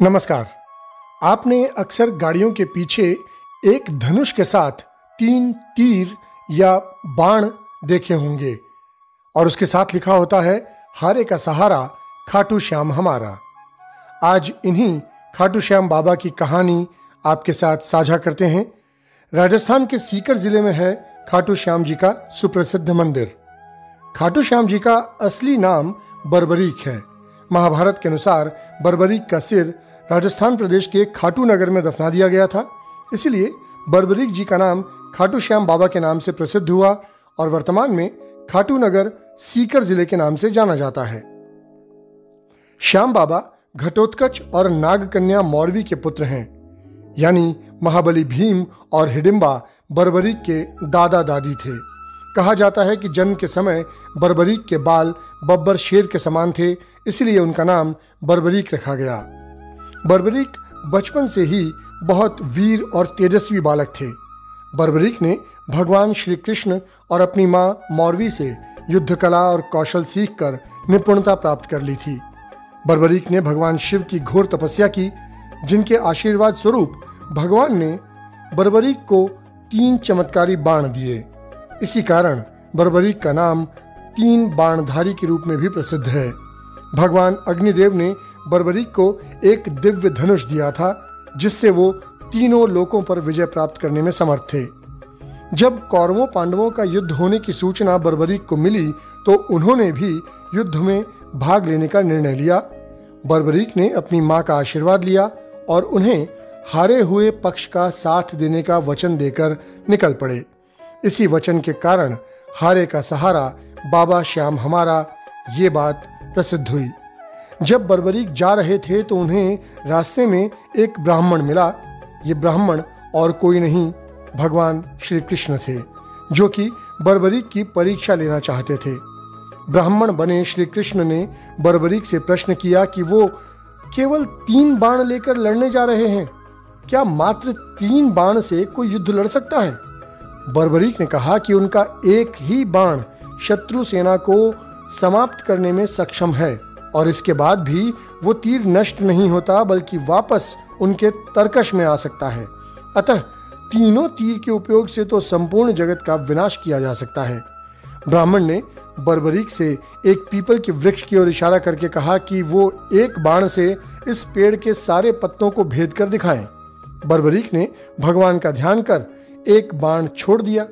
नमस्कार। आपने अक्सर गाड़ियों के पीछे एक धनुष के साथ तीन तीर या बाण देखे होंगे, और उसके साथ लिखा होता है, हारे का सहारा, खाटू श्याम हमारा। आज इन्हीं खाटू श्याम बाबा की कहानी आपके साथ साझा करते हैं। राजस्थान के सीकर ज़िले में है खाटू श्याम जी का सुप्रसिद्ध मंदिर। खाटू श्याम जी का असली नाम बर्बरीक है। महाभारत के अनुसार बर्बरीक का सिर राजस्थान प्रदेश के खाटू नगर में दफना दिया गया था। इसलिए बर्बरीक जी का नाम खाटू श्याम बाबा के नाम से प्रसिद्ध हुआ और वर्तमान में खाटू नगर सीकर ज़िले के नाम से जाना जाता है। श्याम बाबा घटोत्कच और नागकन्या मौरवी के पुत्र हैं, यानी महाबली भीम और हिडिम्बा बर्बरीक के दादा दादी थे। कहा जाता है कि जन्म के समय बर्बरीक के बाल बब्बर शेर के समान थे, इसलिए उनका नाम बर्बरीक रखा गया। बर्बरीक बचपन से ही बहुत वीर और तेजस्वी बालक थे। बर्बरीक ने भगवान श्री कृष्ण और अपनी माँ मौरवी से युद्ध कला और कौशल सीखकर निपुणता प्राप्त कर ली थी। बर्बरीक ने भगवान शिव की घोर तपस्या की, जिनके आशीर्वाद स्वरूप भगवान ने बर्बरीक को तीन चमत्कारी बाण दिए। इसी कारण बर्बरीक का नाम तीन बाणधारी के रूप में भी प्रसिद्ध है। भगवान अग्निदेव ने बर्बरीक को एक दिव्य धनुष दिया था, जिससे वो तीनों लोकों पर विजय प्राप्त करने में समर्थ थे। जब कौरवों पांडवों का युद्ध होने की सूचना बर्बरीक को मिली तो उन्होंने भी युद्ध में भाग लेने का निर्णय लिया। बर्बरीक ने अपनी माँ का आशीर्वाद लिया और उन्हें हारे हुए पक्ष का साथ देने का वचन देकर निकल पड़े। इसी वचन के कारण हारे का सहारा बाबा श्याम हमारा, ये बात प्रसिद्ध हुई। जब बर्बरीक जा रहे थे तो उन्हें रास्ते में एक ब्राह्मण मिला। ये ब्राह्मण और कोई नहीं, भगवान श्री कृष्ण थे, जो कि बर्बरीक की परीक्षा लेना चाहते थे। ब्राह्मण बने श्री कृष्ण ने बर्बरीक से प्रश्न किया कि वो केवल तीन बाण लेकर लड़ने जा रहे हैं? क्या मात्र तीन बाण से कोई युद्ध लड़ सकता है? बर्बरीक ने कहा कि उनका एक ही बाण शत्रु सेना को समाप्त करने में सक्षम है। और इसके बाद भी वो तीर नष्ट नहीं होता, बल्कि वापस उनके तरकश में आ सकता है। अतः तीनों तीर के उपयोग से तो संपूर्ण जगत का विनाश किया जा सकता है। ब्राह्मण ने बर्बरीक से एक पीपल के वृक्ष की ओर इशारा करके कहा कि वो एक बाण से इस पेड़ के सारे पत्तों को भेद कर दिखाएँ। बर्बरीक ने भगवान का ध्यान कर एक बाण छोड़ दिया।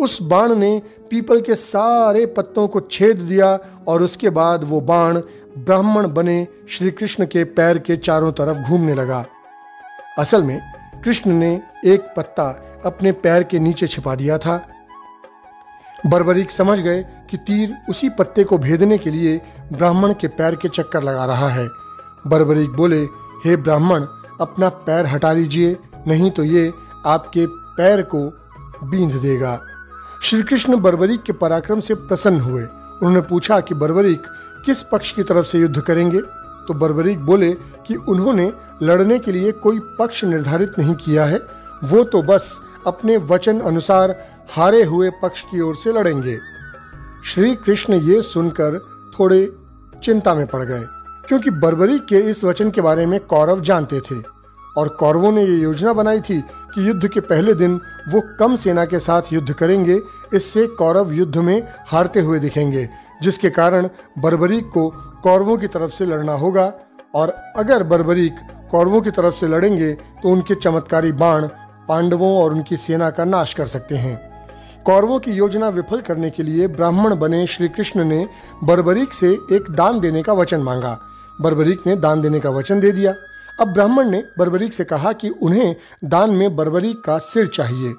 उस बाण ने पीपल के सारे पत्तों को छेद दिया और उसके बाद वो बाण ब्राह्मण बने श्री कृष्ण के पैर के चारों तरफ़ घूमने लगा। असल में, कृष्ण ने एक पत्ता अपने पैर के नीचे छिपा दिया था। बर्बरीक समझ गए कि तीर उसी पत्ते को भेदने के लिए ब्राह्मण के पैर के चक्कर लगा रहा है। बर्बरीक बोले, हे ब्राह्मण, अपना पैर हटा लीजिए, नहीं तो ये आपके पैर को बींध देगा। श्री कृष्ण बर्बरीक के पराक्रम से प्रसन्न हुए। उन्होंने पूछा कि बर्बरीक किस पक्ष की तरफ़ से युद्ध करेंगे? तो बर्बरीक बोले कि उन्होंने लड़ने के लिए कोई पक्ष निर्धारित नहीं किया है। वो तो बस अपने वचन अनुसार हारे हुए पक्ष की ओर से लड़ेंगे। श्री कृष्ण ये सुनकर थोड़े चिंता में पड़ गए, क्योंकि बर्बरी के इस वचन के बारे में कौरव जानते थे और कौरवों ने ये योजना बनाई थी कि युद्ध के पहले दिन वो कम सेना के साथ युद्ध करेंगे। इससे कौरव युद्ध में हारते हुए दिखेंगे। जिसके कारण बर्बरीक को कौरवों की तरफ़ से लड़ना होगा और अगर बर्बरीक कौरवों की तरफ़ से लड़ेंगे तो उनके चमत्कारी बाण पांडवों और उनकी सेना का नाश कर सकते हैं। कौरवों की योजना विफल करने के लिए ब्राह्मण बने श्री कृष्ण ने बर्बरीक से एक दान देने का वचन मांगा। बर्बरीक ने दान देने का वचन दे दिया। अब ब्राह्मण ने बर्बरीक से कहा कि उन्हें दान में बर्बरीक का सिर चाहिए।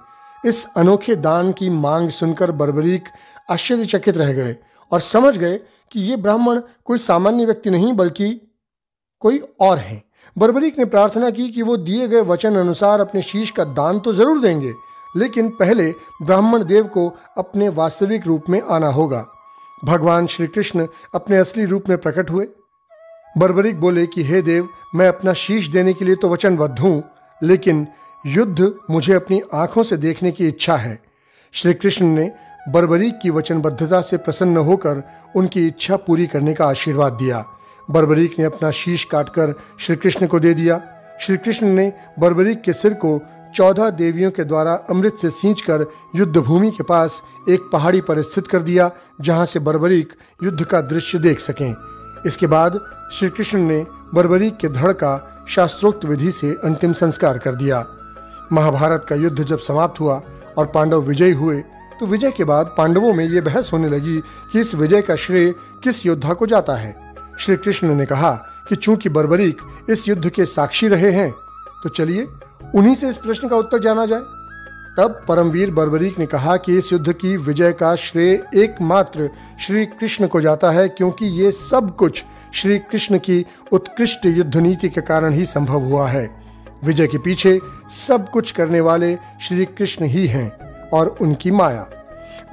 इस अनोखे दान की मांग सुनकर बर्बरीक आश्चर्यचकित रह गए। और समझ गए कि ये ब्राह्मण कोई सामान्य व्यक्ति नहीं, बल्कि कोई और है। बर्बरीक ने प्रार्थना की कि वो दिए गए वचन अनुसार अपने शीश का दान तो ज़रूर देंगे, लेकिन पहले ब्राह्मण देव को अपने वास्तविक रूप में आना होगा। भगवान श्री कृष्ण अपने असली रूप में प्रकट हुए। बर्बरिक बोले कि, हे देव, मैं अपना शीश देने के लिए तो वचनबद्ध हूँ, लेकिन युद्ध मुझे अपनी आँखों से देखने की इच्छा है। श्री कृष्ण ने बर्बरीक की वचनबद्धता से प्रसन्न होकर उनकी इच्छा पूरी करने का आशीर्वाद दिया। बर्बरीक ने अपना शीश काटकर श्री कृष्ण को दे दिया। श्री कृष्ण ने बर्बरीक के सिर को चौदह देवियों के द्वारा अमृत से सींचकर युद्ध भूमि के पास एक पहाड़ी पर स्थित कर दिया, जहाँ से बर्बरीक युद्ध का दृश्य देख सकें। इसके बाद श्री कृष्ण ने बर्बरीक के धड़ का शास्त्रोक्त विधि से अंतिम संस्कार कर दिया। महाभारत का युद्ध जब समाप्त हुआ और पांडव विजयी हुए तो विजय के बाद पांडवों में ये बहस होने लगी कि इस विजय का श्रेय किस योद्धा को जाता है। श्री कृष्ण ने कहा कि चूँकि बर्बरीक इस युद्ध के साक्षी रहे हैं तो चलिए उन्हीं से इस प्रश्न का उत्तर जाना जाए। तब परमवीर बर्बरीक ने कहा कि इस युद्ध की विजय का श्रेय एकमात्र श्री कृष्ण को जाता है, क्योंकि ये सब कुछ श्री कृष्ण की उत्कृष्ट युद्ध नीति के कारण ही संभव हुआ है। विजय के पीछे सब कुछ करने वाले श्री कृष्ण ही हैं। और उनकी माया।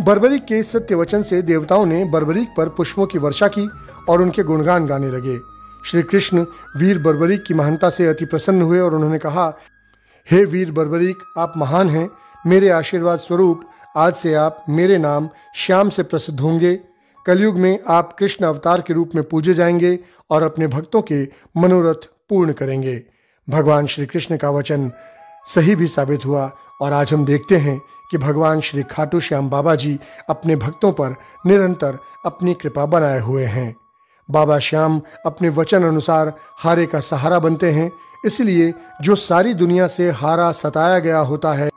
बर्बरीक के सत्य वचन से देवताओं ने बर्बरीक पर पुष्पों की वर्षा की और उनके गुणगान गाने लगे। श्री कृष्ण वीर बर्बरीक की महानता से अति प्रसन्न हुए और उन्होंने कहा, हे वीर बर्बरीक आप महान हैं। मेरे आशीर्वाद स्वरूप आज से आप मेरे नाम श्याम से प्रसिद्ध होंगे। कलयुग में आप कृष्ण अवतार के रूप में पूजे जाएँगे और अपने भक्तों के मनोरथ पूर्ण करेंगे। भगवान श्री कृष्ण का वचन सही भी साबित हुआ और आज हम देखते हैं कि भगवान श्री खाटू श्याम बाबा जी अपने भक्तों पर निरंतर अपनी कृपा बनाए हुए हैं। बाबा श्याम अपने वचन अनुसार हारे का सहारा बनते हैं, इसलिए जो सारी दुनिया से हारा सताया गया होता है,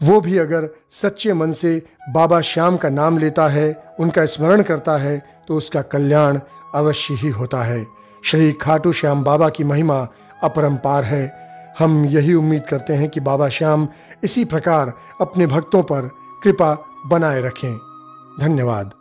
वो भी अगर सच्चे मन से बाबा श्याम का नाम लेता है, उनका स्मरण करता है तो उसका कल्याण अवश्य ही होता है। श्री खाटू श्याम बाबा की महिमा अपरंपार है। हम यही उम्मीद करते हैं कि बाबा श्याम इसी प्रकार अपने भक्तों पर कृपा बनाए रखें। धन्यवाद।